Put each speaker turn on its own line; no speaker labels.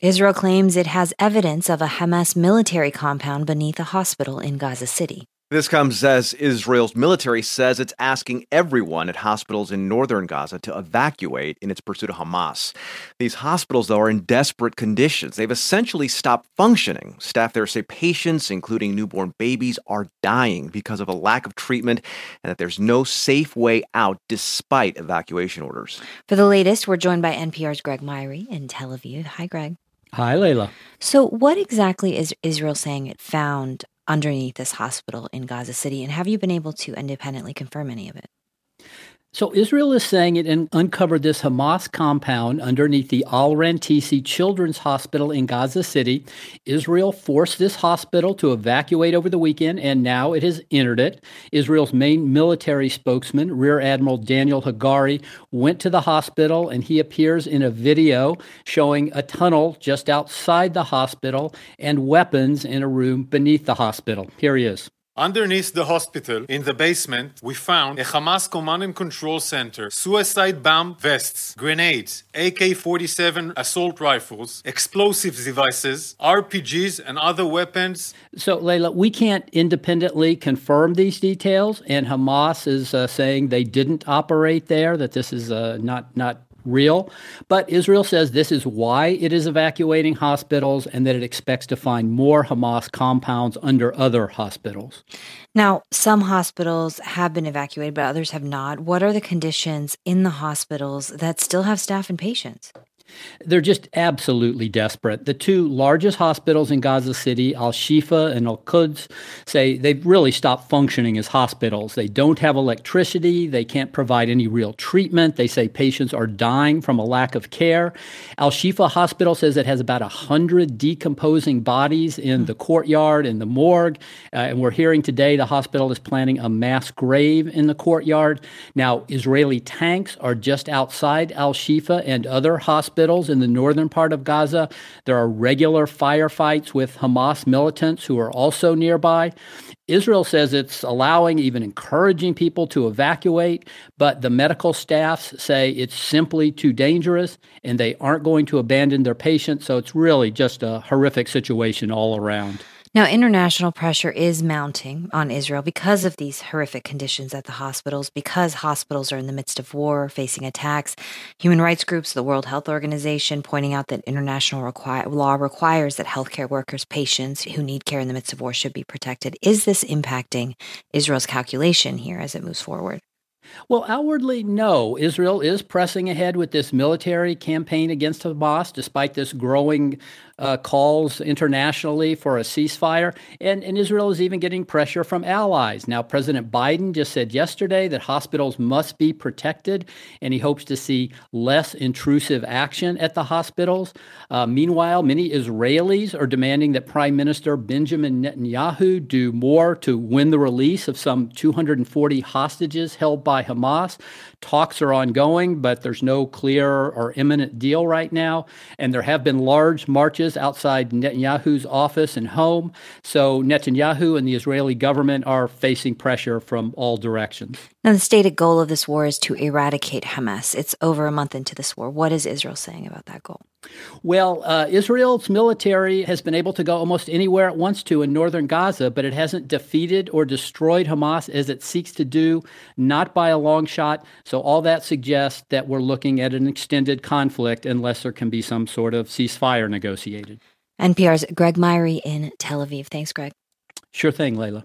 Israel claims it has evidence of a Hamas military compound beneath a hospital in Gaza City.
This comes as Israel's military says it's asking everyone at hospitals in northern Gaza to evacuate in its pursuit of Hamas. These hospitals, though, are in desperate conditions. They've essentially stopped functioning. Staff there say patients, including newborn babies, are dying because of a lack of treatment and that there's no safe way out despite evacuation orders.
For the latest, we're joined by NPR's Greg Myre in Tel Aviv. Hi, Greg.
Hi, Leila.
So, what exactly is Israel saying it found underneath this hospital in Gaza City? And have you been able to independently confirm any of it?
So Israel is saying it uncovered this Hamas compound underneath the Al Rantisi Children's Hospital in Gaza City. Israel forced this hospital to evacuate over the weekend, and now it has entered it. Israel's main military spokesman, Rear Admiral Daniel Hagari, went to the hospital, and he appears in a video showing a tunnel just outside the hospital and weapons in a room beneath the hospital. Here he is.
Underneath the hospital, in the basement, we found a Hamas command and control center, suicide bomb vests, grenades, AK 47 assault rifles, explosive devices, RPGs, and other weapons.
So, Leila, we can't independently confirm these details, and Hamas is uh, saying they didn't operate there, that this is uh, not, not real. But Israel says this is why it is evacuating hospitals and that it expects to find more Hamas compounds under other hospitals.
Now, some hospitals have been evacuated, but others have not. What are the conditions in the hospitals that still have staff and patients?
They're just absolutely desperate. The two largest hospitals in Gaza City, Al Shifa and Al Quds, say they've really stopped functioning as hospitals. They don't have electricity. They can't provide any real treatment. They say patients are dying from a lack of care. Al Shifa Hospital says it has about 100 decomposing bodies in the courtyard and the morgue. Uh, and we're hearing today the hospital is planning a mass grave in the courtyard. Now, Israeli tanks are just outside Al Shifa and other hospitals hospitals in the northern part of Gaza. There are regular firefights with Hamas militants who are also nearby. Israel says it's allowing, even encouraging people to evacuate, but the medical staffs say it's simply too dangerous and they aren't going to abandon their patients. So it's really just a horrific situation all around.
Now, international pressure is mounting on Israel because of these horrific conditions at the hospitals, because hospitals are in the midst of war, facing attacks. Human rights groups, the World Health Organization, pointing out that international law requires that healthcare workers, patients who need care in the midst of war should be protected. Is this impacting Israel's calculation here as it moves forward?
Well, outwardly, no. Israel is pressing ahead with this military campaign against Hamas, despite this growing uh, calls internationally for a ceasefire. And, and Israel is even getting pressure from allies. Now, President Biden just said yesterday that hospitals must be protected, and he hopes to see less intrusive action at the hospitals. Uh, meanwhile, many Israelis are demanding that Prime Minister Benjamin Netanyahu do more to win the release of some 240 hostages held by Hamas. Talks are ongoing, but there's no clear or imminent deal right now. And there have been large marches outside Netanyahu's office and home. So Netanyahu and the Israeli government are facing pressure from all directions.
Now, the stated goal of this war is to eradicate Hamas. It's over a month into this war. What is Israel saying about that goal?
Well, uh, Israel's military has been able to go almost anywhere it wants to in northern Gaza, but it hasn't defeated or destroyed Hamas as it seeks to do, not by a long shot. So, all that suggests that we're looking at an extended conflict unless there can be some sort of ceasefire negotiated.
NPR's Greg Myre in Tel Aviv. Thanks, Greg.
Sure thing, Leila.